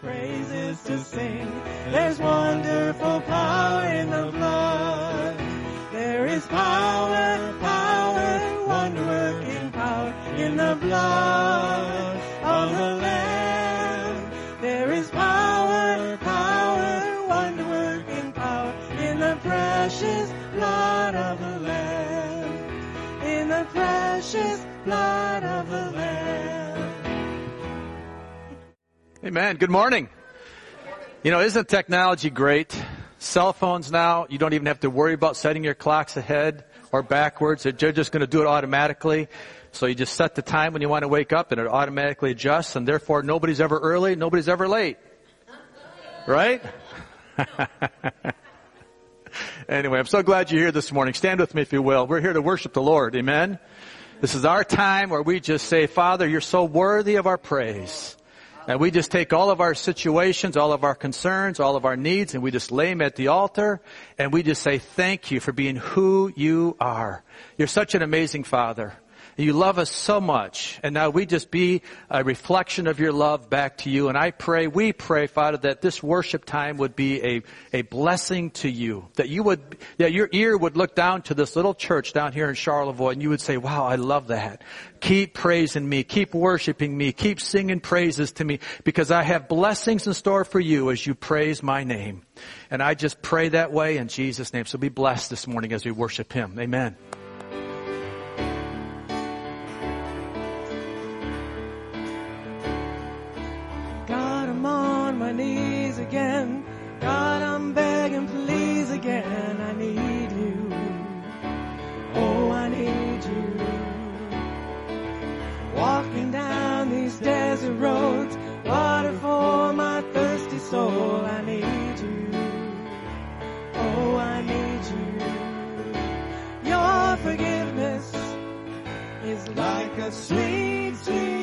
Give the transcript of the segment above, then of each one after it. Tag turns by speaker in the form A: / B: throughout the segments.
A: praises to sing. There's
B: Amen. Good morning. You know, isn't technology great? Cell phones now, you don't even have to worry about setting your clocks ahead or backwards. They're just going to do it automatically. So you just set the time when you want to wake up and it automatically adjusts and therefore nobody's ever early, nobody's ever late. Right? anyway, I'm so glad you're here this morning. Stand with me if you will. We're here to worship the Lord. Amen. This is our time where we just say, Father, you're so worthy of our praise. And we just take all of our situations, all of our concerns, all of our needs, and we just lay them at the altar, and we just say thank you for being who you are. You're such an amazing Father. You love us so much. And now we just be a reflection of your love back to you. And I pray, we pray, Father, that this worship time would be a, a blessing to you. That you would, that your ear would look down to this little church down here in Charlevoix and you would say, wow, I love that. Keep praising me. Keep worshiping me. Keep singing praises to me because I have blessings in store for you as you praise my name. And I just pray that way in Jesus' name. So be blessed this morning as we worship Him. Amen.
A: My knees again. God, I'm begging, please again. I need you. Oh, I need you. Walking down these desert roads, water for my thirsty soul. I need you. Oh, I need you. Your forgiveness is like a sweet, sweet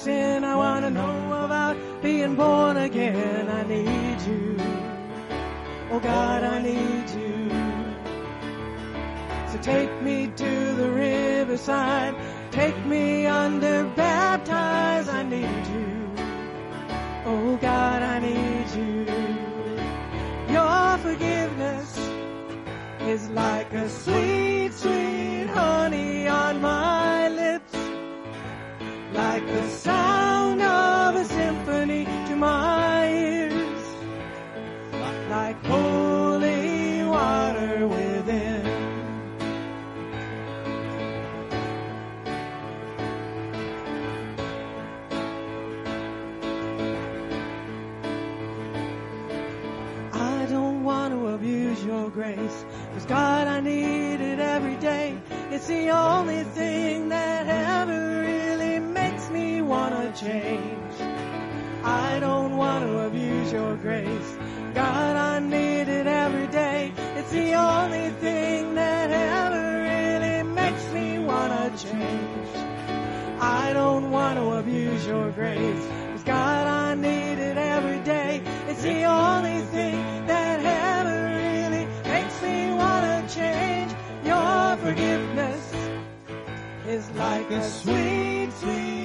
A: sin. I want to know about being born again. I need you. Oh God, I need you. So take me to the riverside. Take me under, baptize. I need you. Oh God, I need you. Your forgiveness is like a sweet, sweet Like the sound of a symphony to my ears like holy water within. I don't want to abuse your grace, cause God, I need it every day. It's the only thing that change. I don't want to abuse your grace. God, I need it every day. It's the only thing that ever really makes me wanna change. I don't want to abuse your grace. Cause God, I need it every day. It's the only thing that ever really makes me wanna change. Your forgiveness is like a sweet, sweet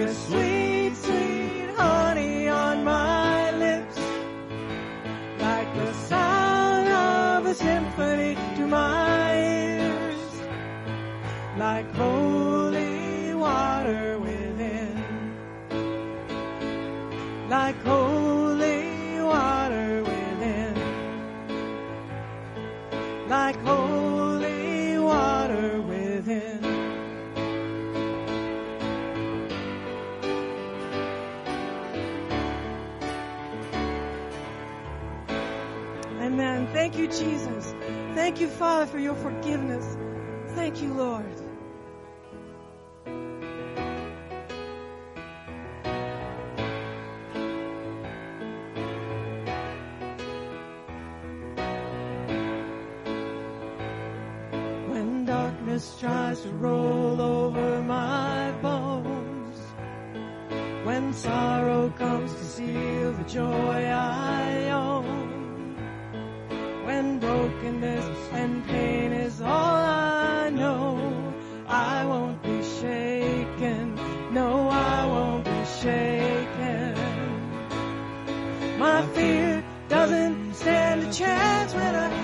A: is like Thank you, Father, for your forgiveness. Thank you, Lord. When darkness tries to roll over my bones, when sorrow comes to steal the joy I own brokenness and pain is all I know. I won't be shaken. No, I won't be shaken. My fear doesn't stand a chance when I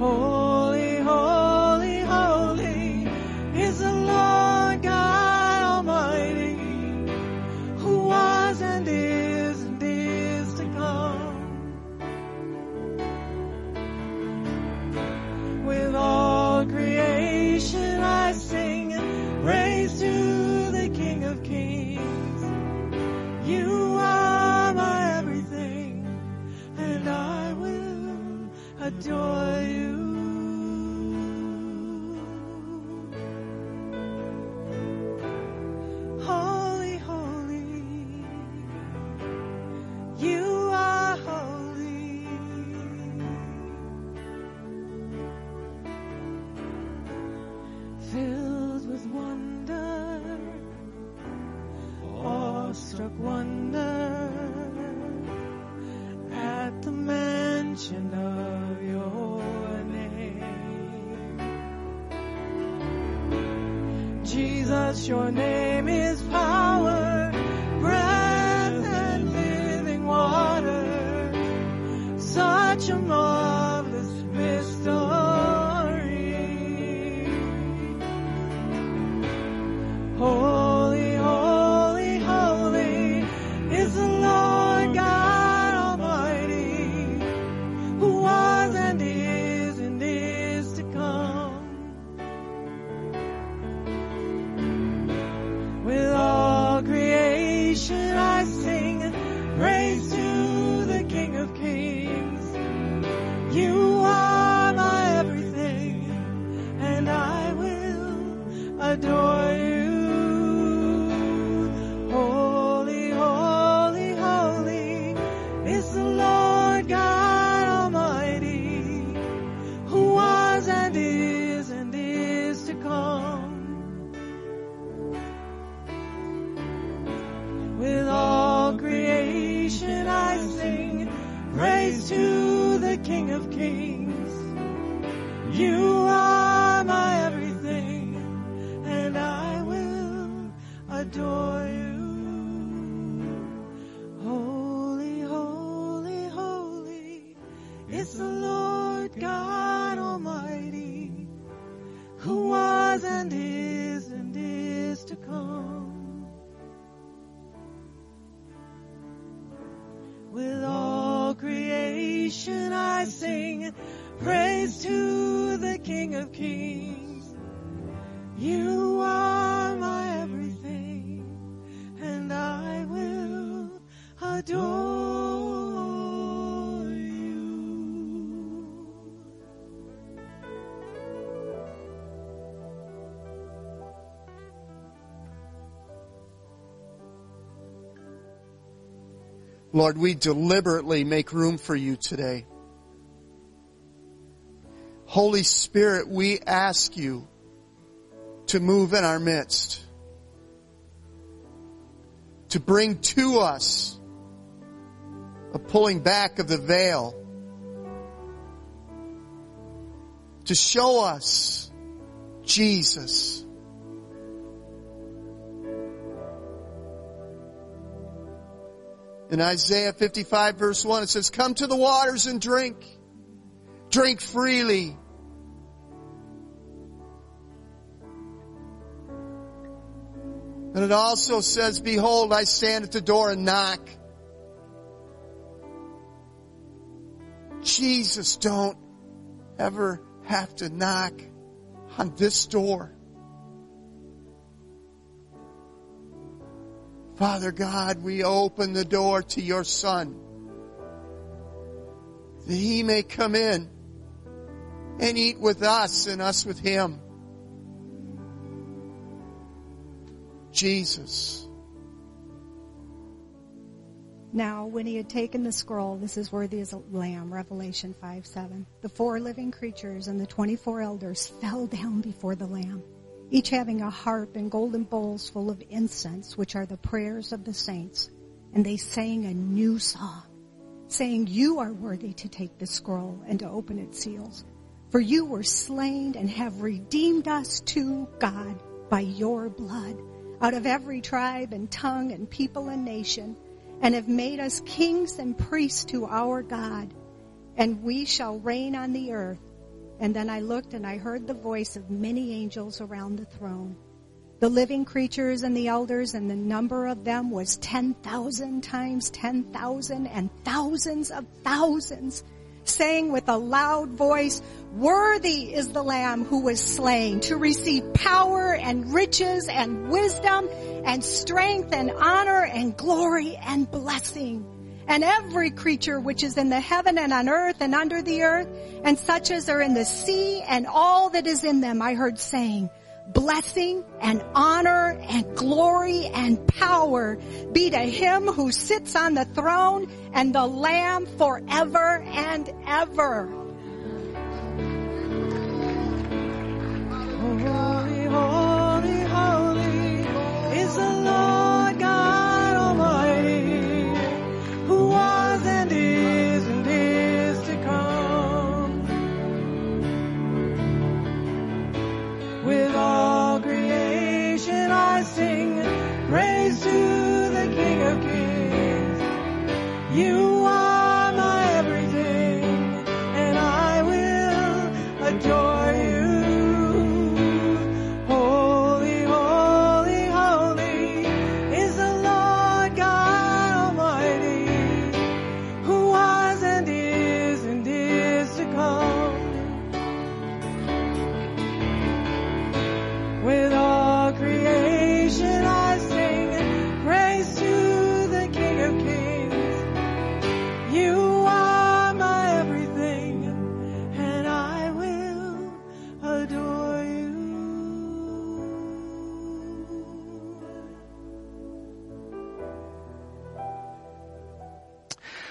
A: Holy, adore you. Lord,
C: we deliberately make room for you today. Holy Spirit, we ask you to move in our midst, to bring to us a pulling back of the veil, to show us Jesus. In Isaiah 55 verse 1 it says, come to the waters and drink. Drink freely. And it also says, behold, I stand at the door and knock. Jesus, don't ever have to knock on this door. Father God, we open the door to your Son that He may come in and eat with us and us with Him. Jesus.
D: Now, when he had taken the scroll, this is worthy as a lamb, Revelation 5 7. The four living creatures and the 24 elders fell down before the lamb, each having a harp and golden bowls full of incense, which are the prayers of the saints. And they sang a new song, saying, You are worthy to take the scroll and to open its seals. For you were slain and have redeemed us to God by your blood out of every tribe and tongue and people and nation and have made us kings and priests to our God, and we shall reign on the earth. And then I looked and I heard the voice of many angels around the throne. The living creatures and the elders, and the number of them was 10,000 times 10,000 and thousands of thousands saying with a loud voice, worthy is the lamb who was slain to receive power and riches and wisdom and strength and honor and glory and blessing. And every creature which is in the heaven and on earth and under the earth and such as are in the sea and all that is in them, I heard saying, blessing and honor and glory and power be to him who sits on the throne and the lamb forever and ever.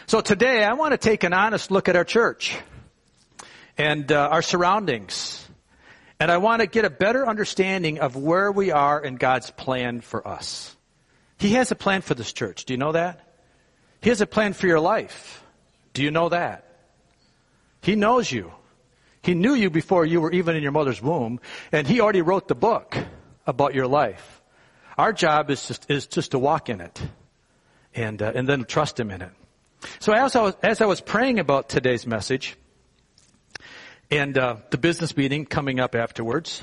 B: So today I want to take an honest look at our church and uh, our surroundings. And I want to get a better understanding of where we are in God's plan for us. He has a plan for this church. Do you know that? He has a plan for your life. Do you know that? He knows you. He knew you before you were even in your mother's womb, and He already wrote the book about your life. Our job is just, is just to walk in it and, uh, and then trust Him in it. So as I was, as I was praying about today's message and uh, the business meeting coming up afterwards,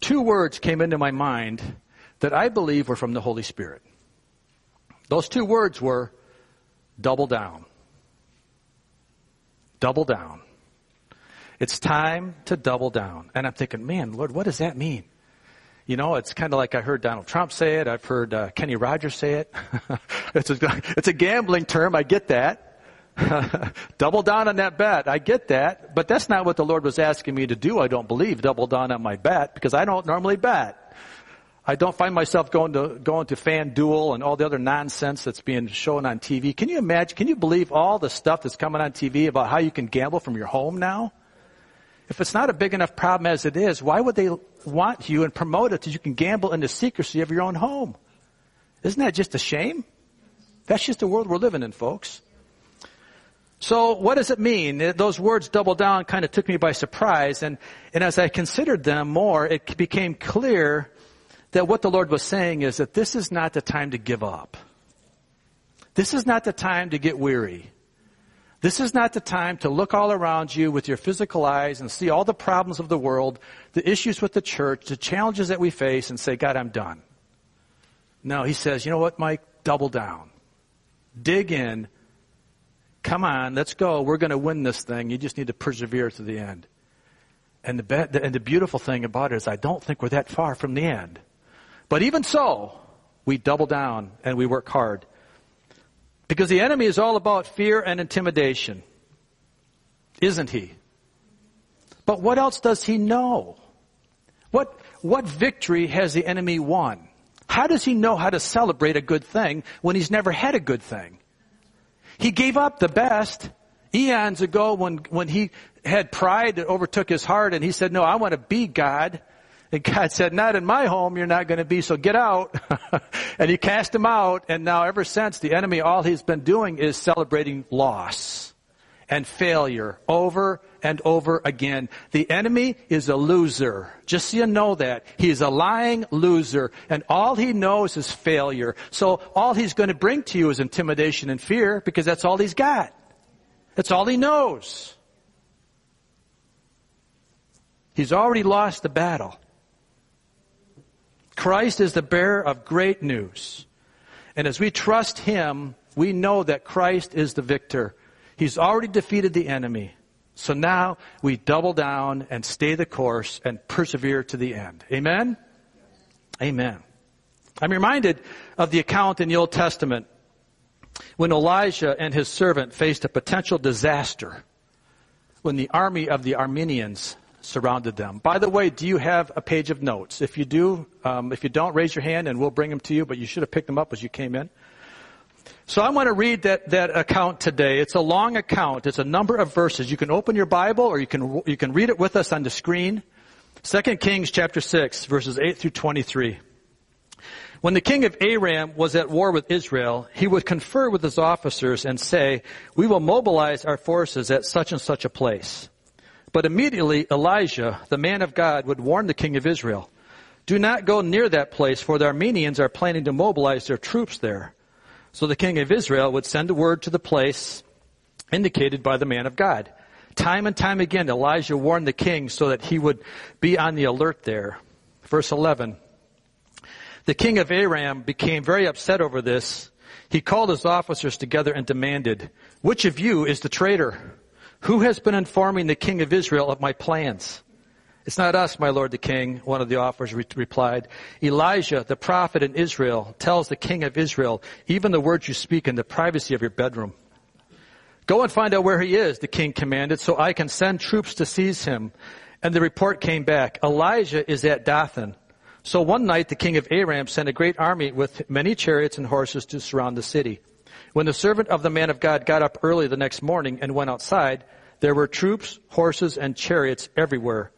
B: two words came into my mind that I believe were from the Holy Spirit. Those two words were double down. Double down. It's time to double down. And I'm thinking, man, Lord, what does that mean? You know, it's kind of like I heard Donald Trump say it. I've heard uh, Kenny Rogers say it. it's, a, it's a gambling term. I get that. double down on that bet. I get that. But that's not what the Lord was asking me to do, I don't believe. Double down on my bet because I don't normally bet. I don't find myself going to going to FanDuel and all the other nonsense that's being shown on TV. Can you imagine? Can you believe all the stuff that's coming on TV about how you can gamble from your home now? If it's not a big enough problem as it is, why would they want you and promote it that you can gamble in the secrecy of your own home? Isn't that just a shame? That's just the world we're living in, folks. So what does it mean? Those words double down kind of took me by surprise and, and as I considered them more, it became clear that what the Lord was saying is that this is not the time to give up. This is not the time to get weary. This is not the time to look all around you with your physical eyes and see all the problems of the world, the issues with the church, the challenges that we face and say, God, I'm done. No, he says, you know what, Mike? Double down. Dig in. Come on, let's go. We're going to win this thing. You just need to persevere to the end. And the, be- and the beautiful thing about it is I don't think we're that far from the end. But even so, we double down and we work hard. Because the enemy is all about fear and intimidation. Isn't he? But what else does he know? What, what victory has the enemy won? How does he know how to celebrate a good thing when he's never had a good thing? He gave up the best eons ago when, when he had pride that overtook his heart and he said, no, I want to be God. And God said, not in my home, you're not going to be, so get out. and he cast him out, and now ever since, the enemy, all he's been doing is celebrating loss and failure over and over again. The enemy is a loser. Just so you know that. He's a lying loser, and all he knows is failure. So all he's going to bring to you is intimidation and fear, because that's all he's got. That's all he knows. He's already lost the battle. Christ is the bearer of great news. And as we trust Him, we know that Christ is the victor. He's already defeated the enemy. So now we double down and stay the course and persevere to the end. Amen? Amen. I'm reminded of the account in the Old Testament when Elijah and his servant faced a potential disaster when the army of the Arameans surrounded them. By the way, do you have a page of notes? If you do, um, if you don't, raise your hand and we'll bring them to you, but you should have picked them up as you came in. So I want to read that, that account today. It's a long account. It's a number of verses. You can open your Bible or you can, you can read it with us on the screen. 2 Kings chapter 6 verses 8 through 23. When the king of Aram was at war with Israel, he would confer with his officers and say, we will mobilize our forces at such and such a place. But immediately Elijah, the man of God, would warn the king of Israel, do not go near that place, for the Arameans are planning to mobilize their troops there. So the king of Israel would send a word to the place indicated by the man of God. Time and time again, Elijah warned the king so that he would be on the alert there. Verse 11. The king of Aram became very upset over this. He called his officers together and demanded, which of you is the traitor? Who has been informing the king of Israel of my plans? It's not us, my lord the king, one of the officers re- replied. Elijah, the prophet in Israel, tells the king of Israel even the words you speak in the privacy of your bedroom. Go and find out where he is, the king commanded, so I can send troops to seize him. And the report came back. Elijah is at Dothan. So one night the king of Aram sent a great army with many chariots and horses to surround the city. When the servant of the man of God got up early the next morning and went outside, there were troops, horses, and chariots everywhere.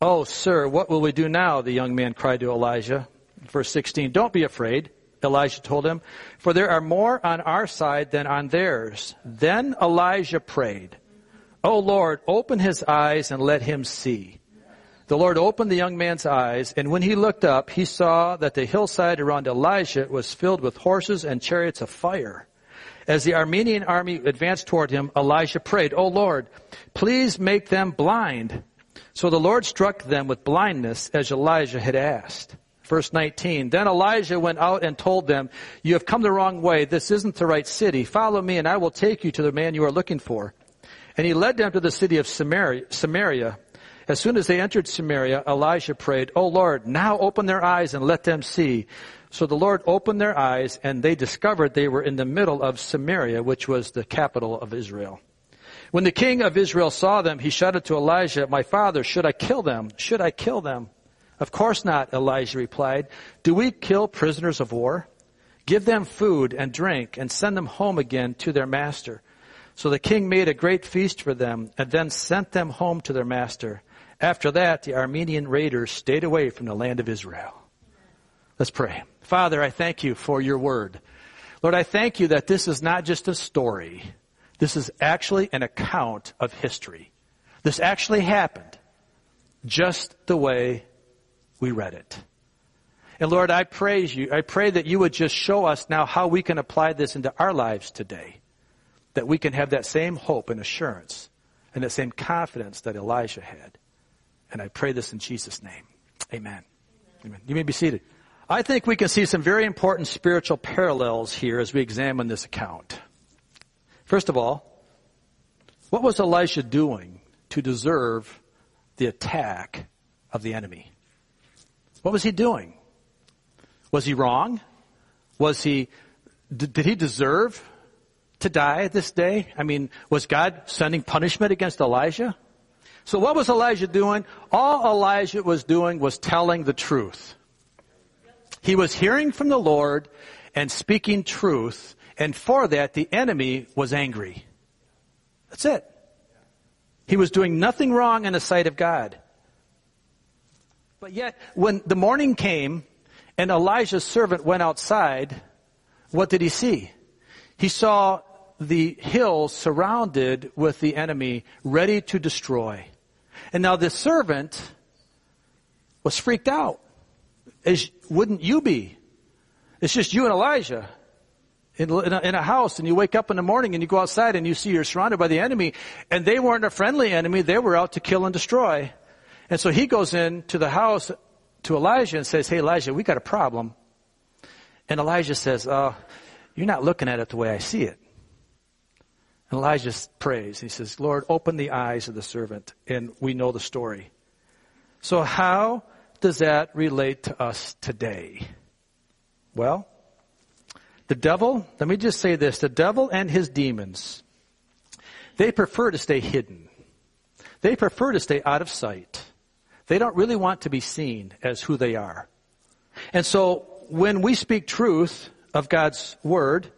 B: Oh, sir, what will we do now? The young man cried to Elijah. Verse 16, don't be afraid, Elijah told him, for there are more on our side than on theirs. Then Elijah prayed, Oh Lord, open his eyes and let him see. The Lord opened the young man's eyes, and when he looked up, he saw that the hillside around Elijah was filled with horses and chariots of fire. As the Aramean army advanced toward him, Elijah prayed, O Lord, please make them blind. So the Lord struck them with blindness as Elijah had asked. Verse 19, then Elijah went out and told them, you have come the wrong way. This isn't the right city. Follow me and I will take you to the man you are looking for. And he led them to the city of Samaria. Samaria. As soon as they entered Samaria, Elijah prayed, O Lord, now open their eyes and let them see. So the Lord opened their eyes and they discovered they were in the middle of Samaria, which was the capital of Israel. When the king of Israel saw them, he shouted to Elijah, My father, should I kill them? Should I kill them? Of course not, Elijah replied. Do we kill prisoners of war? Give them food and drink and send them home again to their master. So the king made a great feast for them and then sent them home to their master. After that, the Aramean raiders stayed away from the land of Israel. Let's pray. Father, I thank you for your word. Lord, I thank you that this is not just a story. This is actually an account of history. This actually happened just the way we read it. And Lord, I praise you. I pray that you would just show us now how we can apply this into our lives today. That we can have that same hope and assurance and that same confidence that Elijah had. And I pray this in Jesus' name. Amen. Amen. You may be seated. I think we can see some very important spiritual parallels here as we examine this account. First of all, what was Elisha doing to deserve the attack of the enemy? What was he doing? Was he wrong? Was he, did he deserve to die this day? I mean, was God sending punishment against Elijah? So what was Elijah doing? All Elijah was doing was telling the truth. He was hearing from the Lord and speaking truth And for that, the enemy was angry. That's it. He was doing nothing wrong in the sight of God. But yet, when the morning came and Elijah's servant went outside, what did he see? He saw the hill surrounded with the enemy, ready to destroy. And now the servant was freaked out. As wouldn't you be? It's just you and Elijah in, in, a, in a house and you wake up in the morning and you go outside and you see you're surrounded by the enemy and they weren't a friendly enemy. They were out to kill and destroy. And so he goes in to the house to Elijah and says, Hey Elijah, we got a problem. And Elijah says, uh, you're not looking at it the way I see it. And Elijah prays. He says, Lord, open the eyes of the servant. And we know the story. So how does that relate to us today? Well, the devil, let me just say this, the devil and his demons, they prefer to stay hidden. They prefer to stay out of sight. They don't really want to be seen as who they are. And so when we speak truth of God's word,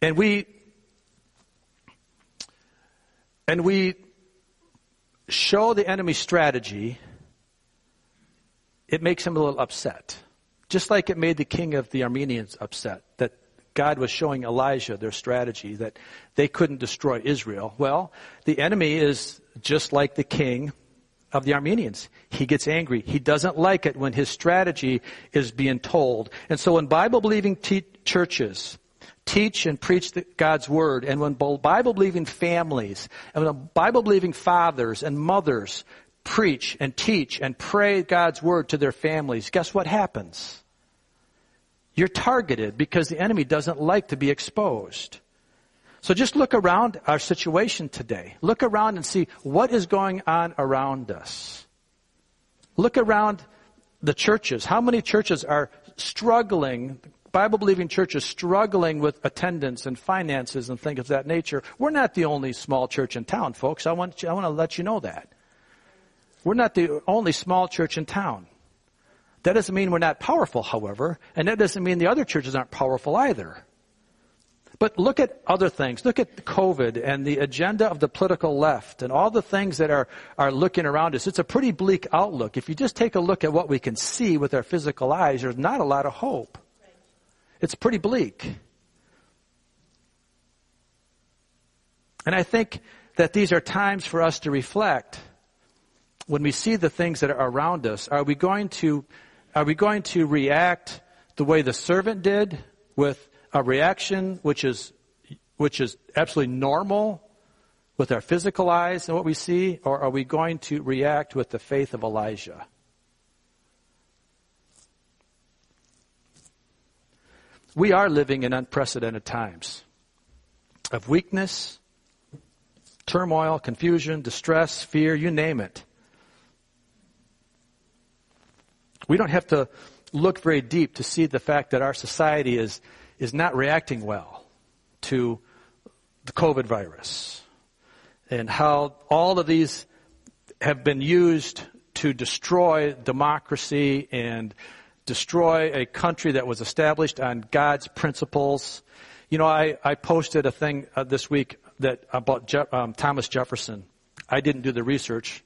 B: and we and we show the enemy strategy, it makes him a little upset. Just like it made the king of the Arameans upset that God was showing Elijah their strategy that they couldn't destroy Israel. Well, the enemy is just like the king of the Arameans. He gets angry. He doesn't like it when his strategy is being told. And so in Bible believing te- churches, teach and preach the, God's word, and when Bible believing families, and when Bible believing fathers and mothers preach and teach and pray God's word to their families, guess what happens? You're targeted because the enemy doesn't like to be exposed. So just look around our situation today. Look around and see what is going on around us. Look around the churches. How many churches are struggling, Bible believing churches struggling with attendance and finances and things of that nature? We're not the only small church in town, folks. I want, you, I want to let you know that. We're not the only small church in town. That doesn't mean we're not powerful, however, and that doesn't mean the other churches aren't powerful either. But look at other things. Look at COVID and the agenda of the political left and all the things that are, are looking around us. It's a pretty bleak outlook. If you just take a look at what we can see with our physical eyes, there's not a lot of hope. It's pretty bleak. And I think that these are times for us to reflect when we see the things that are around us. Are we going to are we going to react the way the servant did with a reaction which is, which is absolutely normal with our physical eyes and what we see, or are we going to react with the faith of Elijah? We are living in unprecedented times of weakness, turmoil, confusion, distress, fear, you name it. We don't have to look very deep to see the fact that our society is, is not reacting well to the COVID virus and how all of these have been used to destroy democracy and destroy a country that was established on God's principles. You know, I, I posted a thing uh, this week that about Je- um, Thomas Jefferson. I didn't do the research.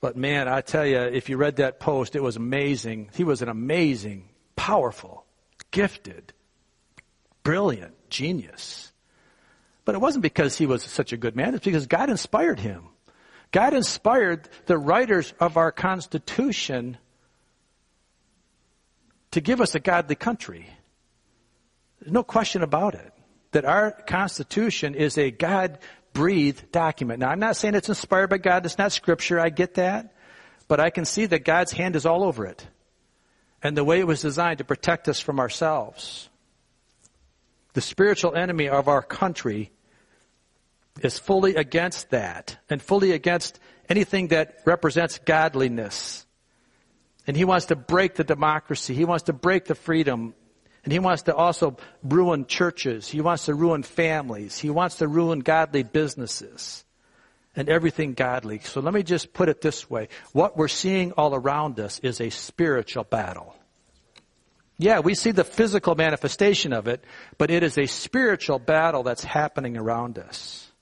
B: But man, I tell you, if you read that post, it was amazing. He was an amazing, powerful, gifted, brilliant genius. But it wasn't because he was such a good man, it's because God inspired him. God inspired the writers of our Constitution to give us a godly country. There's no question about it. That our Constitution is a God breathed document. Now, I'm not saying it's inspired by God. It's not scripture. I get that. But I can see that God's hand is all over it. And the way it was designed to protect us from ourselves. The spiritual enemy of our country is fully against that and fully against anything that represents godliness. And he wants to break the democracy. He wants to break the freedom and he wants to also ruin churches. He wants to ruin families. He wants to ruin godly businesses and everything godly. So let me just put it this way. What we're seeing all around us is a spiritual battle. Yeah, we see the physical manifestation of it, but it is a spiritual battle that's happening around us.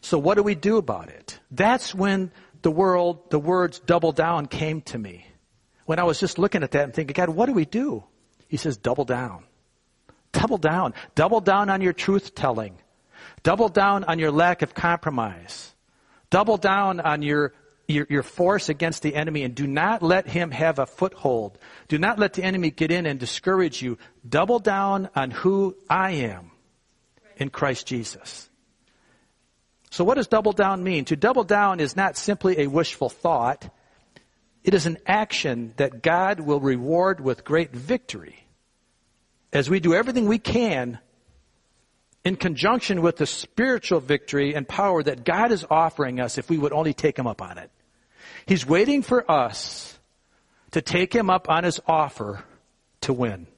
B: So what do we do about it? That's when the world, the words double down came to me. When I was just looking at that and thinking, God, what do we do? He says, double down. Double down. Double down on your truth telling. Double down on your lack of compromise. Double down on your your, your force against the enemy and do not let him have a foothold. Do not let the enemy get in and discourage you. Double down on who I am in Christ Jesus. So what does double down mean? To double down is not simply a wishful thought. It is an action that God will reward with great victory as we do everything we can in conjunction with the spiritual victory and power that God is offering us if we would only take Him up on it. He's waiting for us to take Him up on His offer to win.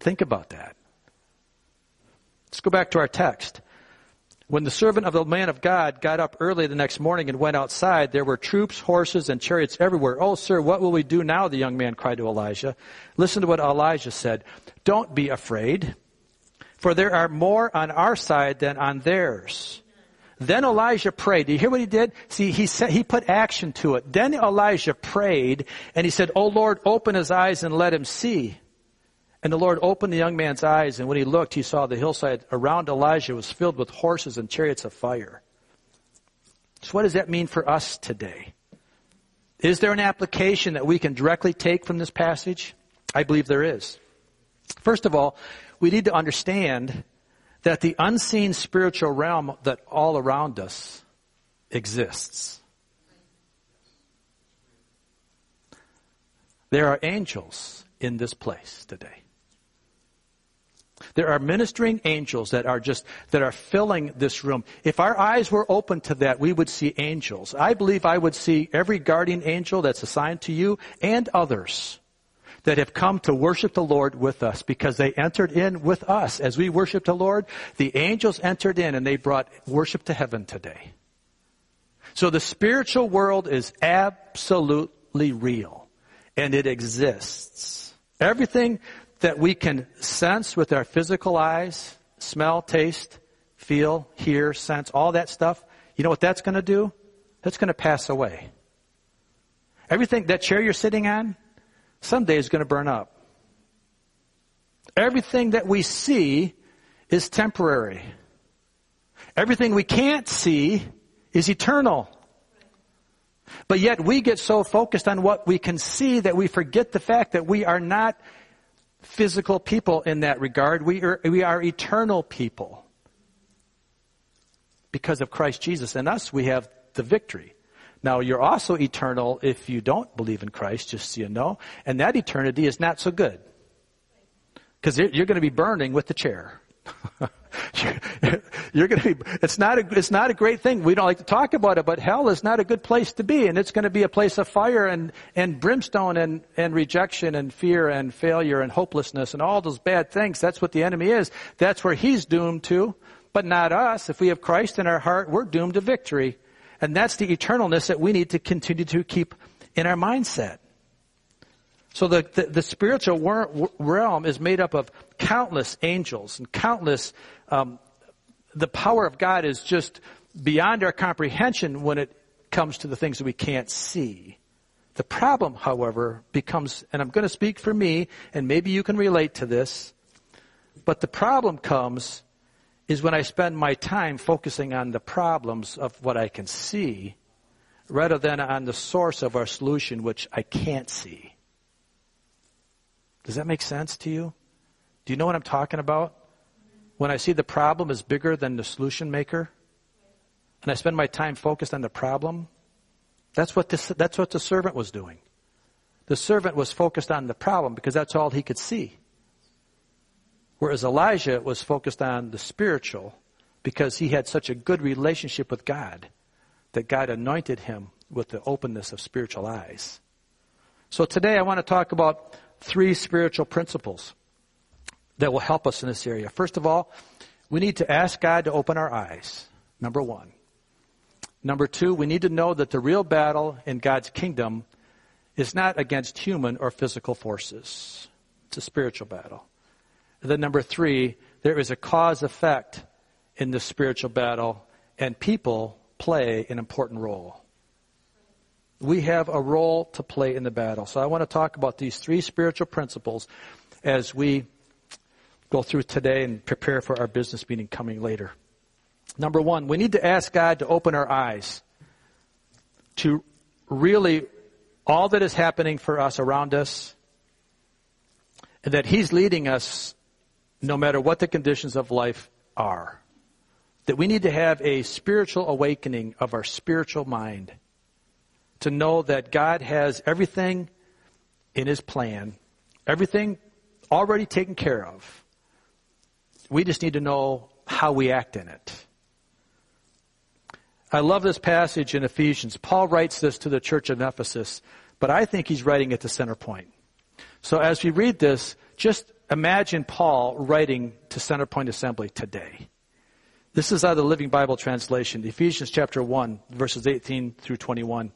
B: Think about that. Let's go back to our text. When the servant of the man of God got up early the next morning and went outside, there were troops, horses, and chariots everywhere. Oh, sir, what will we do now? The young man cried to Elijah. Listen to what Elijah said. Don't be afraid. For there are more on our side than on theirs. Then Elijah prayed. Do you hear what he did? See, he said, he put action to it. Then Elijah prayed and he said, Oh Lord, open his eyes and let him see. And the Lord opened the young man's eyes and when he looked, he saw the hillside around Elijah was filled with horses and chariots of fire. So what does that mean for us today? Is there an application that we can directly take from this passage? I believe there is. First of all, we need to understand that the unseen spiritual realm that all around us exists. There are angels in this place today. There are ministering angels that are just, that are filling this room. If our eyes were open to that, we would see angels. I believe I would see every guardian angel that's assigned to you and others that have come to worship the Lord with us because they entered in with us. As we worship the Lord, the angels entered in and they brought worship to heaven today. So the spiritual world is absolutely real and it exists. Everything that we can sense with our physical eyes, smell, taste, feel, hear, sense, all that stuff, you know what that's going to do? That's going to pass away. Everything, that chair you're sitting on, someday is going to burn up. Everything that we see is temporary. Everything we can't see is eternal. But yet we get so focused on what we can see that we forget the fact that we are not physical people in that regard. We are, we are eternal people. Because of Christ Jesus. In us, we have the victory. Now, you're also eternal if you don't believe in Christ, just so you know. And that eternity is not so good. Because you're going to be burning with the chair. you're going to be, it's not a, it's not a great thing. We don't like to talk about it, but hell is not a good place to be. And it's going to be a place of fire and, and brimstone and, and rejection and fear and failure and hopelessness and all those bad things. That's what the enemy is. That's where he's doomed to, but not us. If we have Christ in our heart, we're doomed to victory. And that's the eternalness that we need to continue to keep in our mindset. So the, the, the spiritual realm is made up of countless angels and countless, um, the power of God is just beyond our comprehension when it comes to the things that we can't see. The problem, however, becomes, and I'm going to speak for me, and maybe you can relate to this, but the problem comes is when I spend my time focusing on the problems of what I can see rather than on the source of our solution, which I can't see. Does that make sense to you? Do you know what I'm talking about? When I see the problem is bigger than the solution maker, and I spend my time focused on the problem, that's what, this, that's what the servant was doing. The servant was focused on the problem because that's all he could see. Whereas Elijah was focused on the spiritual because he had such a good relationship with God that God anointed him with the openness of spiritual eyes. So today I want to talk about three spiritual principles that will help us in this area. First of all, we need to ask God to open our eyes. Number one. Number two, we need to know that the real battle in God's kingdom is not against human or physical forces. It's a spiritual battle. And then number three, there is a cause effect in this spiritual battle, and people play an important role. We have a role to play in the battle. So I want to talk about these three spiritual principles as we go through today and prepare for our business meeting coming later. Number one, we need to ask God to open our eyes to really all that is happening for us around us and that He's leading us no matter what the conditions of life are. That we need to have a spiritual awakening of our spiritual mind to know that God has everything in His plan, everything already taken care of. We just need to know how we act in it. I love this passage in Ephesians. Paul writes this to the church of Ephesus, but I think he's writing it to Centerpoint. So as we read this, just imagine Paul writing to Centerpoint Assembly today. This is out of the Living Bible translation, Ephesians chapter 1, verses 18 through 21.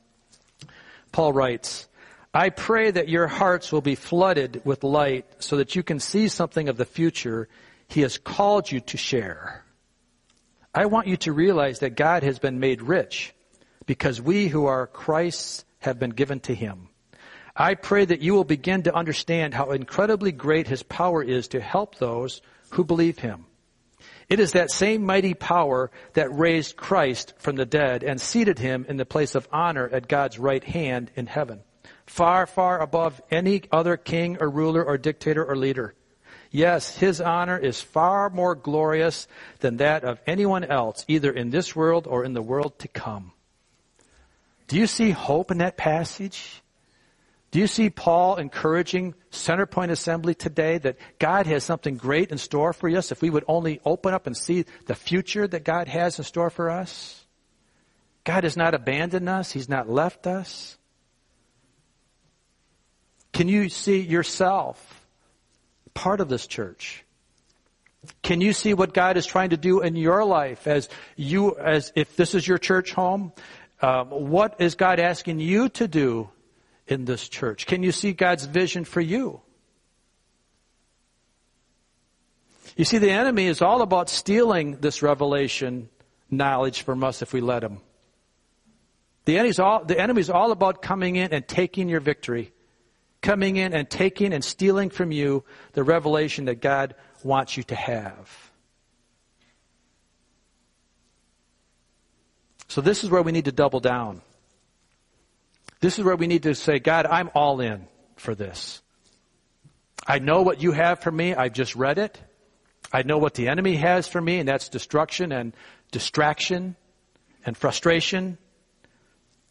B: Paul writes, I pray that your hearts will be flooded with light so that you can see something of the future he has called you to share. I want you to realize that God has been made rich because we who are Christ's have been given to him. I pray that you will begin to understand how incredibly great his power is to help those who believe him. It is that same mighty power that raised Christ from the dead and seated him in the place of honor at God's right hand in heaven, far, far above any other king or ruler or dictator or leader. Yes, his honor is far more glorious than that of anyone else, either in this world or in the world to come. Do you see hope in that passage? Do you see Paul encouraging Centerpoint Assembly today that God has something great in store for us if we would only open up and see the future that God has in store for us? God has not abandoned us. He's not left us. Can you see yourself part of this church? Can you see what God is trying to do in your life as you, as if this is your church home? Um, what is God asking you to do in this church? Can you see God's vision for you? You see, the enemy is all about stealing this revelation knowledge from us if we let him. The enemy's all, the enemy's all about coming in and taking your victory coming in and taking and stealing from you the revelation that God wants you to have. So this is where we need to double down. This is where we need to say, God, I'm all in for this. I know what you have for me. I've just read it. I know what the enemy has for me, and that's destruction and distraction and frustration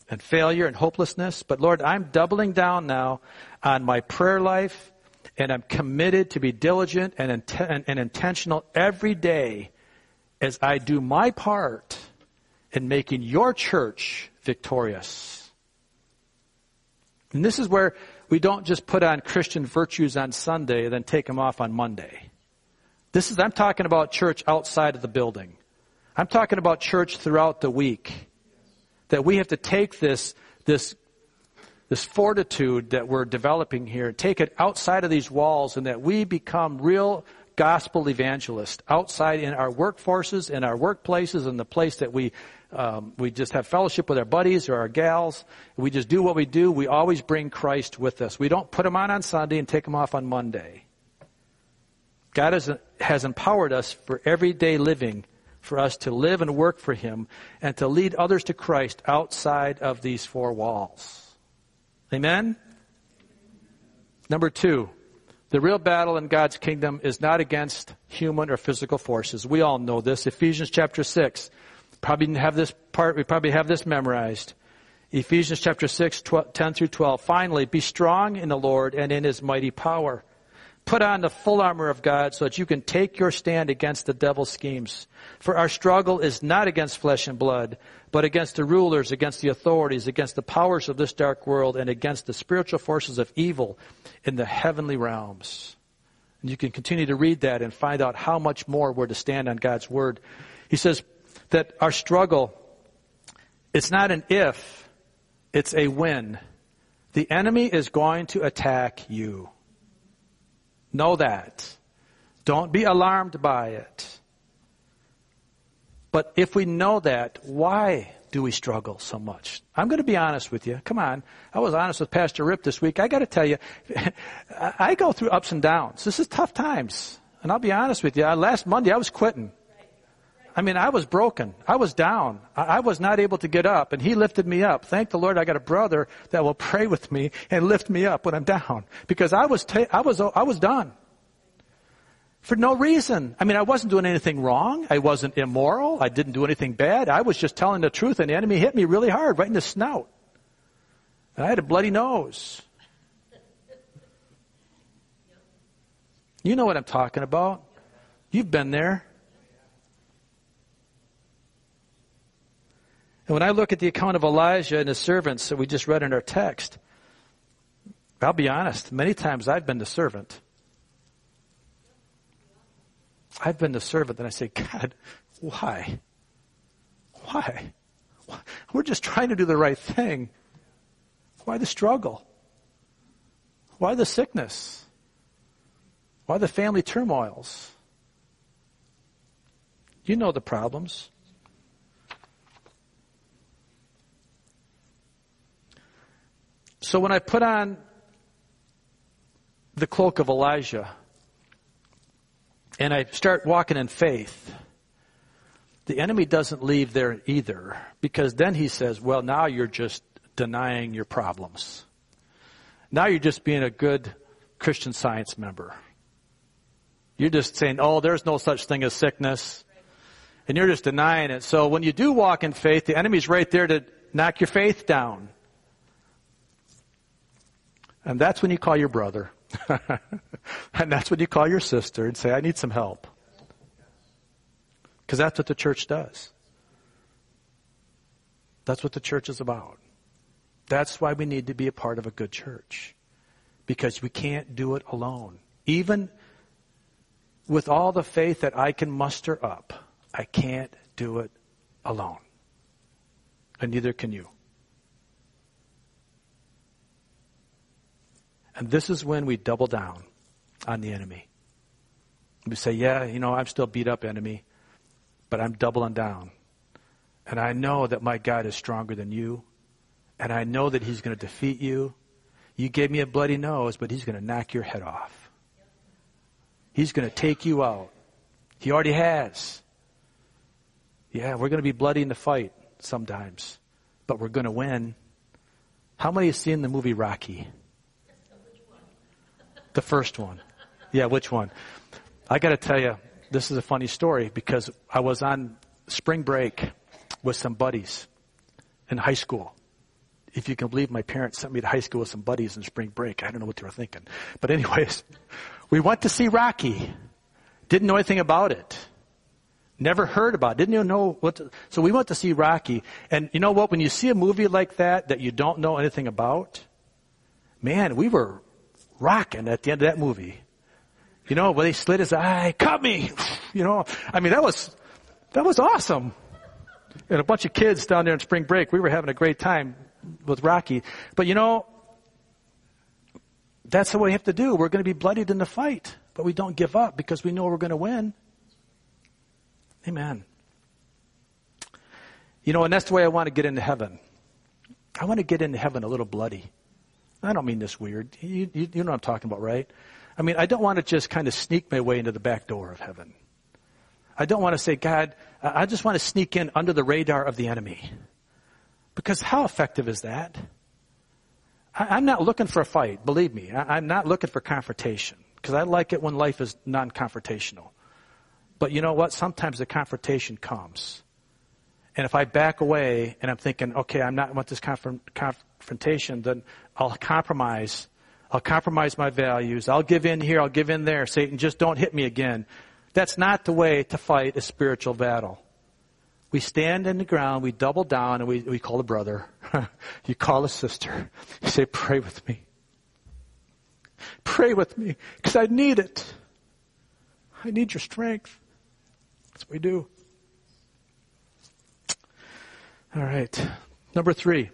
B: and failure and hopelessness. But Lord, I'm doubling down now on my prayer life and I'm committed to be diligent and, and intentional every day as I do my part in making your church victorious. And this is where we don't just put on Christian virtues on Sunday and then take them off on Monday. This is, I'm talking about church outside of the building. I'm talking about church throughout the week that we have to take this, this, this fortitude that we're developing here, take it outside of these walls and that we become real gospel evangelists outside in our workforces, in our workplaces, in the place that we, um, we just have fellowship with our buddies or our gals. We just do what we do. We always bring Christ with us. We don't put him on on Sunday and take him off on Monday. God has, has empowered us for everyday living for us to live and work for Him and to lead others to Christ outside of these four walls. Amen? Number two, the real battle in God's kingdom is not against human or physical forces. We all know this. Ephesians chapter 6. Probably have this part, we probably have this memorized. Ephesians chapter 6, 12, 10 through 12. Finally, be strong in the Lord and in His mighty power. Put on the full armor of God so that you can take your stand against the devil's schemes. For our struggle is not against flesh and blood, but against the rulers, against the authorities, against the powers of this dark world, and against the spiritual forces of evil in the heavenly realms. And you can continue to read that and find out how much more we're to stand on God's word. He says that our struggle, it's not an if, it's a when. The enemy is going to attack you. Know that. Don't be alarmed by it. But if we know that, why do we struggle so much? I'm going to be honest with you. Come on. I was honest with Pastor Rip this week. I got to tell you, I go through ups and downs. This is tough times. And I'll be honest with you. Last Monday, I was quitting. I mean, I was broken. I was down. I was not able to get up, and he lifted me up. Thank the Lord, I got a brother that will pray with me and lift me up when I'm down because I was ta- I was I was done for no reason. I mean, I wasn't doing anything wrong. I wasn't immoral. I didn't do anything bad. I was just telling the truth, and the enemy hit me really hard, right in the snout, and I had a bloody nose. You know what I'm talking about. You've been there. And when I look at the account of Elijah and his servants that we just read in our text, I'll be honest, many times I've been the servant. I've been the servant and I say, God, why? Why? We're just trying to do the right thing. Why the struggle? Why the sickness? Why the family turmoils? You know the problems. So when I put on the cloak of Elijah and I start walking in faith, the enemy doesn't leave there either because then he says, well, now you're just denying your problems. Now you're just being a good Christian science member. You're just saying, oh, there's no such thing as sickness. And you're just denying it. So when you do walk in faith, the enemy's right there to knock your faith down. And that's when you call your brother. and that's when you call your sister and say, I need some help. Because that's what the church does. That's what the church is about. That's why we need to be a part of a good church. Because we can't do it alone. Even with all the faith that I can muster up, I can't do it alone. And neither can you. And this is when we double down on the enemy. We say, yeah, you know, I'm still beat up enemy, but I'm doubling down. And I know that my God is stronger than you. And I know that he's going to defeat you. You gave me a bloody nose, but he's going to knock your head off. He's going to take you out. He already has. Yeah, we're going to be bloody in the fight sometimes, but we're going to win. How many have seen the movie Rocky? The first one. Yeah, which one? I got to tell you, this is a funny story because I was on spring break with some buddies in high school. If you can believe my parents sent me to high school with some buddies in spring break. I don't know what they were thinking. But anyways, we went to see Rocky. Didn't know anything about it. Never heard about it. Didn't even know what to, so we went to see Rocky. And you know what? When you see a movie like that that you don't know anything about, man, we were rocking at the end of that movie. You know, where they slit his eye, cut me! You know, I mean, that was, that was awesome. And a bunch of kids down there in spring break, we were having a great time with Rocky. But you know, that's what we have to do. We're going to be bloodied in the fight, but we don't give up because we know we're going to win. Amen. You know, and that's the way I want to get into heaven. I want to get into heaven a little bloody. I don't mean this weird. You, you, you know what I'm talking about, right? I mean, I don't want to just kind of sneak my way into the back door of heaven. I don't want to say, God, I just want to sneak in under the radar of the enemy. Because how effective is that? I, am not looking for a fight, believe me. I, I'm not looking for confrontation. Because I like it when life is non-confrontational. But you know what? Sometimes the confrontation comes. And if I back away and I'm thinking, okay, I'm not want this confrontation, then I'll compromise. I'll compromise my values. I'll give in here. I'll give in there. Satan, just don't hit me again. That's not the way to fight a spiritual battle. We stand in the ground, we double down, and we, we call a brother. you call a sister. You say, pray with me. Pray with me, because I need it. I need your strength. That's what we do. All right. Number three,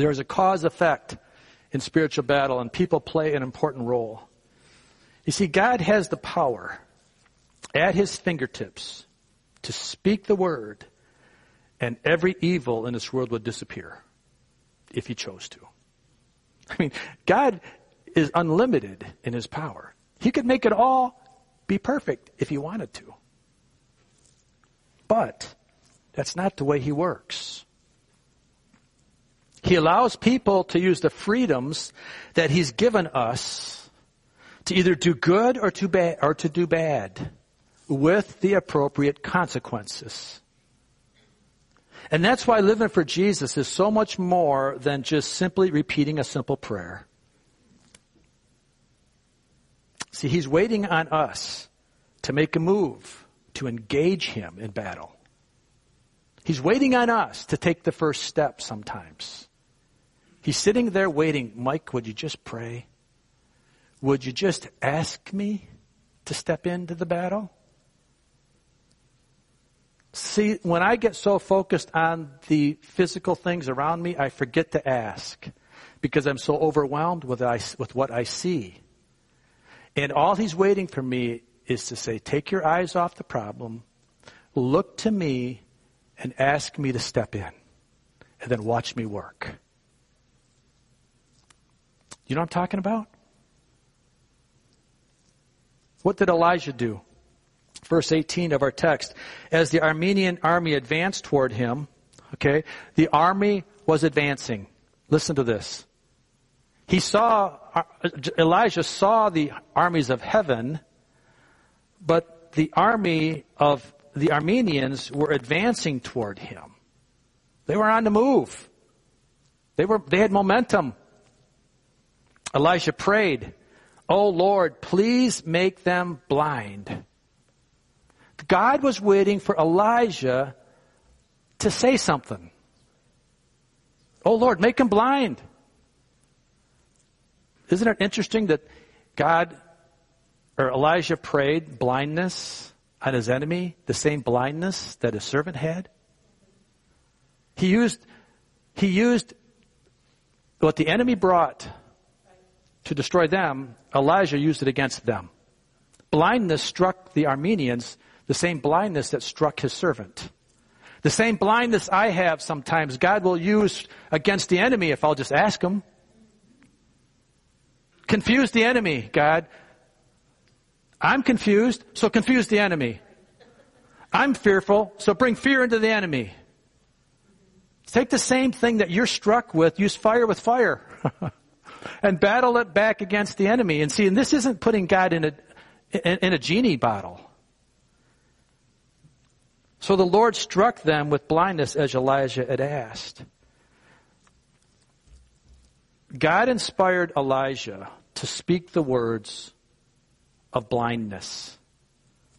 B: there is a cause effect in spiritual battle, and people play an important role. You see, God has the power at his fingertips to speak the word and every evil in this world would disappear if he chose to. I mean, God is unlimited in his power. He could make it all be perfect if he wanted to. But that's not the way he works. He allows people to use the freedoms that he's given us to either do good or to bad or to do bad with the appropriate consequences. And that's why living for Jesus is so much more than just simply repeating a simple prayer. See, he's waiting on us to make a move, to engage him in battle. He's waiting on us to take the first step sometimes. He's sitting there waiting. Mike, would you just pray? Would you just ask me to step into the battle? See, when I get so focused on the physical things around me, I forget to ask because I'm so overwhelmed with, I, with what I see. And all he's waiting for me is to say, take your eyes off the problem, look to me, and ask me to step in, and then watch me work. You know what I'm talking about? What did Elijah do? Verse 18 of our text. As the Aramean army advanced toward him, okay, the army was advancing. Listen to this. He saw, uh, Elijah saw the armies of heaven, but the army of the Arameans were advancing toward him. They were on the move. They were, they had momentum. Elijah prayed, Oh Lord, please make them blind. God was waiting for Elijah to say something. Oh Lord, make them blind. Isn't it interesting that God or Elijah prayed blindness on his enemy, the same blindness that his servant had? He used, he used what the enemy brought to destroy them, Elijah used it against them. Blindness struck the Arameans, the same blindness that struck his servant. The same blindness I have sometimes, God will use against the enemy if I'll just ask him. Confuse the enemy, God. I'm confused, so confuse the enemy. I'm fearful, so bring fear into the enemy. Take the same thing that you're struck with, use fire with fire. and battle it back against the enemy. And see, and this isn't putting God in a, in a genie bottle. So the Lord struck them with blindness as Elijah had asked. God inspired Elijah to speak the words of blindness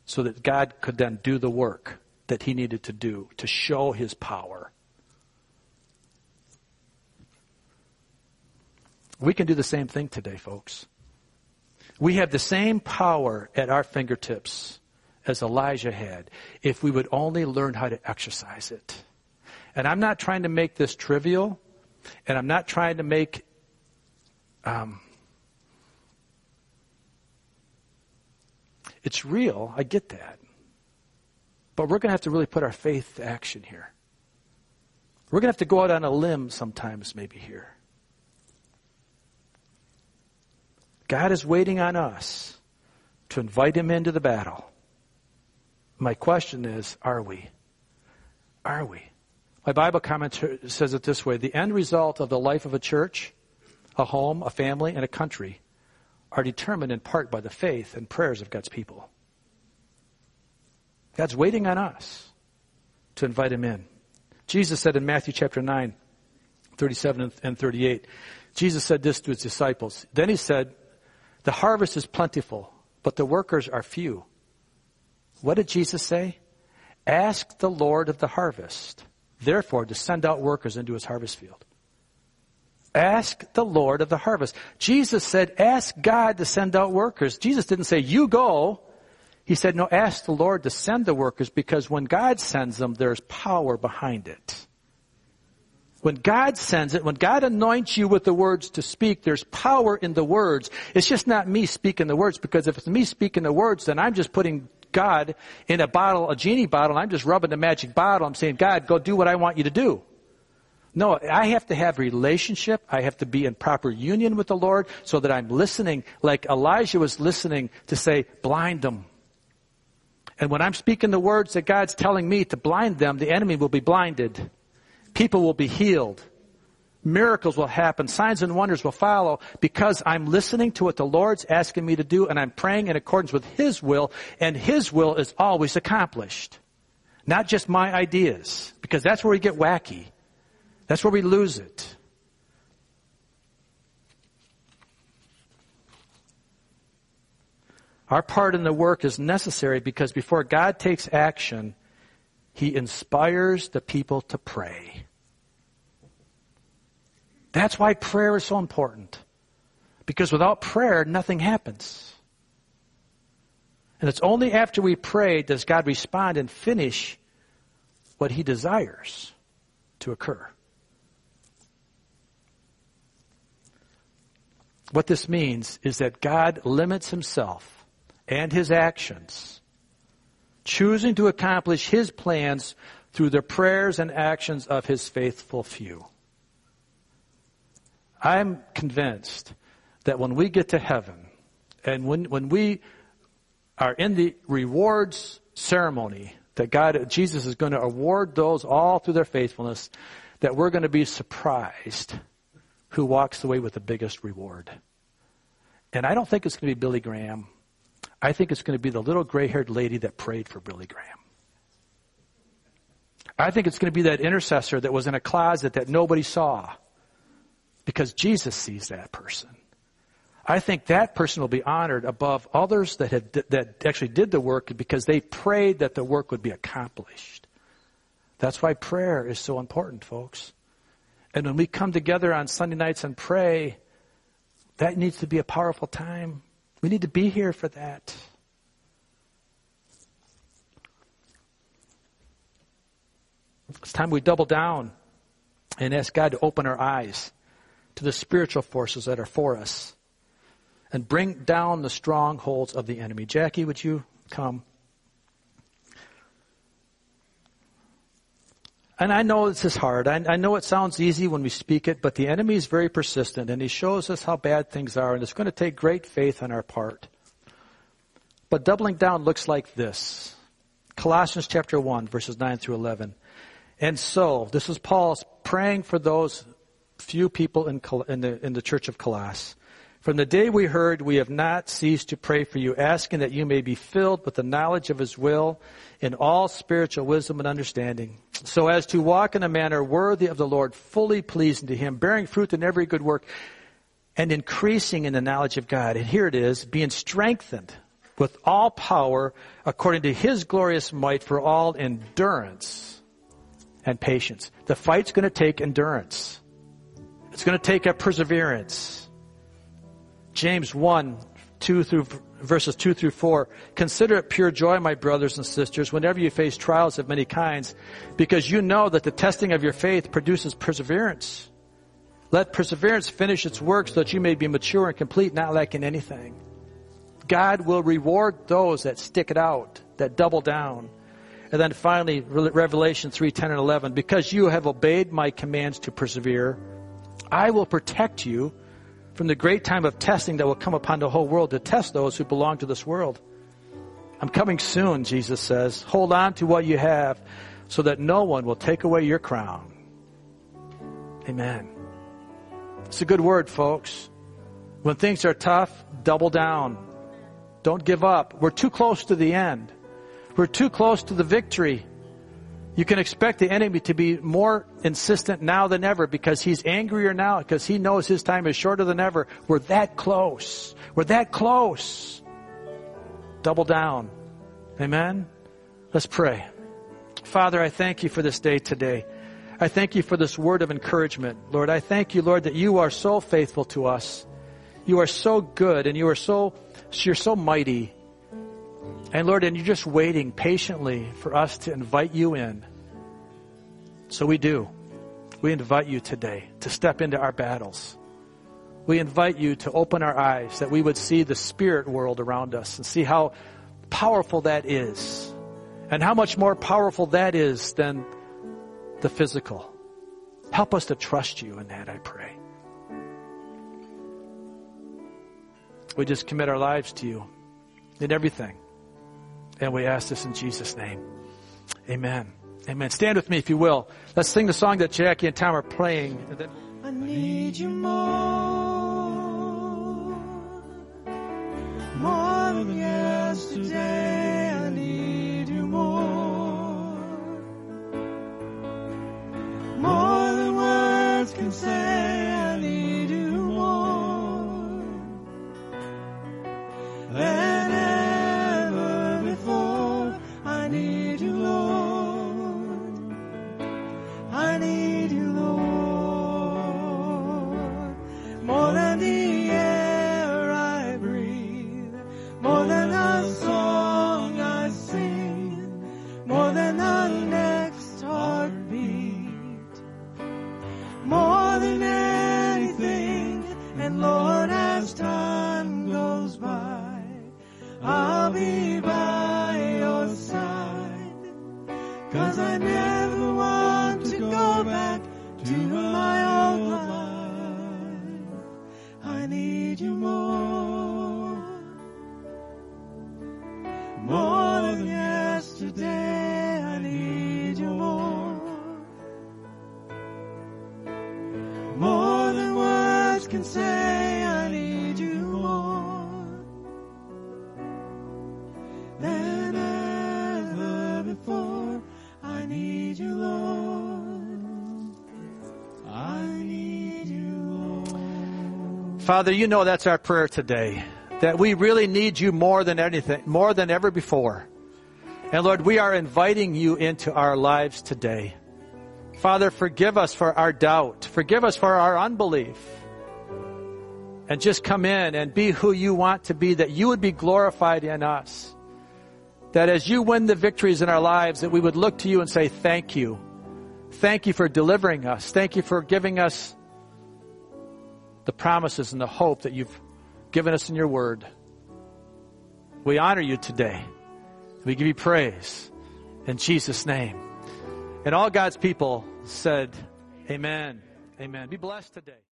B: so that God could then do the work that he needed to do to show his power. We can do the same thing today, folks. We have the same power at our fingertips as Elijah had if we would only learn how to exercise it. And I'm not trying to make this trivial, and I'm not trying to make um, it's real. I get that. But we're going to have to really put our faith to action here. We're going to have to go out on a limb sometimes, maybe here. God is waiting on us to invite him into the battle. My question is, are we? Are we? My Bible commentary says it this way the end result of the life of a church, a home, a family, and a country are determined in part by the faith and prayers of God's people. God's waiting on us to invite him in. Jesus said in Matthew chapter 9, 37 and 38, Jesus said this to his disciples. Then he said, the harvest is plentiful, but the workers are few. What did Jesus say? Ask the Lord of the harvest, therefore, to send out workers into his harvest field. Ask the Lord of the harvest. Jesus said, ask God to send out workers. Jesus didn't say, you go. He said, no, ask the Lord to send the workers because when God sends them, there's power behind it. When God sends it, when God anoints you with the words to speak, there's power in the words. It's just not me speaking the words because if it's me speaking the words, then I'm just putting God in a bottle, a genie bottle, and I'm just rubbing the magic bottle. I'm saying, God, go do what I want you to do. No, I have to have relationship. I have to be in proper union with the Lord so that I'm listening like Elijah was listening to say, blind them. And when I'm speaking the words that God's telling me to blind them, the enemy will be blinded. People will be healed. Miracles will happen. Signs and wonders will follow because I'm listening to what the Lord's asking me to do and I'm praying in accordance with His will and His will is always accomplished. Not just my ideas because that's where we get wacky. That's where we lose it. Our part in the work is necessary because before God takes action, He inspires the people to pray. That's why prayer is so important. Because without prayer, nothing happens. And it's only after we pray does God respond and finish what He desires to occur. What this means is that God limits Himself and His actions, choosing to accomplish His plans through the prayers and actions of His faithful few. I'm convinced that when we get to heaven and when, when we are in the rewards ceremony, that God, Jesus is going to award those all through their faithfulness, that we're going to be surprised who walks away with the biggest reward. And I don't think it's going to be Billy Graham. I think it's going to be the little gray haired lady that prayed for Billy Graham. I think it's going to be that intercessor that was in a closet that nobody saw because Jesus sees that person. I think that person will be honored above others that had, that actually did the work because they prayed that the work would be accomplished. That's why prayer is so important, folks. And when we come together on Sunday nights and pray, that needs to be a powerful time. We need to be here for that. It's time we double down and ask God to open our eyes to the spiritual forces that are for us and bring down the strongholds of the enemy. Jackie, would you come? And I know this is hard. I, I, know it sounds easy when we speak it, but the enemy is very persistent and he shows us how bad things are and it's going to take great faith on our part. But doubling down looks like this. Colossians chapter 1 verses 9 through 11. And so, this is Paul's praying for those few people in, in, the, in the church of Colossus. From the day we heard, we have not ceased to pray for you, asking that you may be filled with the knowledge of His will in all spiritual wisdom and understanding, so as to walk in a manner worthy of the Lord, fully pleasing to Him, bearing fruit in every good work, and increasing in the knowledge of God. And here it is, being strengthened with all power according to His glorious might for all endurance and patience. The fight's going to take endurance. It's going to take a perseverance. James 1, 2 through verses 2 through 4. Consider it pure joy, my brothers and sisters, whenever you face trials of many kinds, because you know that the testing of your faith produces perseverance. Let perseverance finish its work so that you may be mature and complete, not lacking anything. God will reward those that stick it out, that double down. And then finally, Revelation 3, 10 and 11. Because you have obeyed my commands to persevere, I will protect you from the great time of testing that will come upon the whole world to test those who belong to this world. I'm coming soon, Jesus says. Hold on to what you have so that no one will take away your crown. Amen. It's a good word, folks. When things are tough, double down. Don't give up. We're too close to the end. We're too close to the victory. You can expect the enemy to be more insistent now than ever because he's angrier now because he knows his time is shorter than ever. We're that close. We're that close. Double down. Amen? Let's pray. Father, I thank you for this day today. I thank you for this word of encouragement. Lord, I thank you, Lord, that you are so faithful to us. You are so good and you are so, you're so mighty. And Lord, and you're just waiting patiently for us to invite you in. So we do. We invite you today to step into our battles. We invite you to open our eyes that we would see the spirit world around us and see how powerful that is and how much more powerful that is than the physical. Help us to trust you in that, I pray. We just commit our lives to you in everything. And we ask this in Jesus' name. Amen. Amen. Stand with me if you will. Let's sing the song that Jackie and Tom are playing.
A: I need you more, more than yesterday. I need you more, more than words can say. I need you,
B: Father, you know that's our prayer today. That we really need you more than anything, more than ever before. And Lord, we are inviting you into our lives today. Father, forgive us for our doubt. Forgive us for our unbelief. And just come in and be who you want to be, that you would be glorified in us. That as you win the victories in our lives, that we would look to you and say, thank you. Thank you for delivering us. Thank you for giving us the promises and the hope that you've given us in your word. We honor you today. We give you praise in Jesus' name. And all God's people said, Amen. Amen. Be blessed today.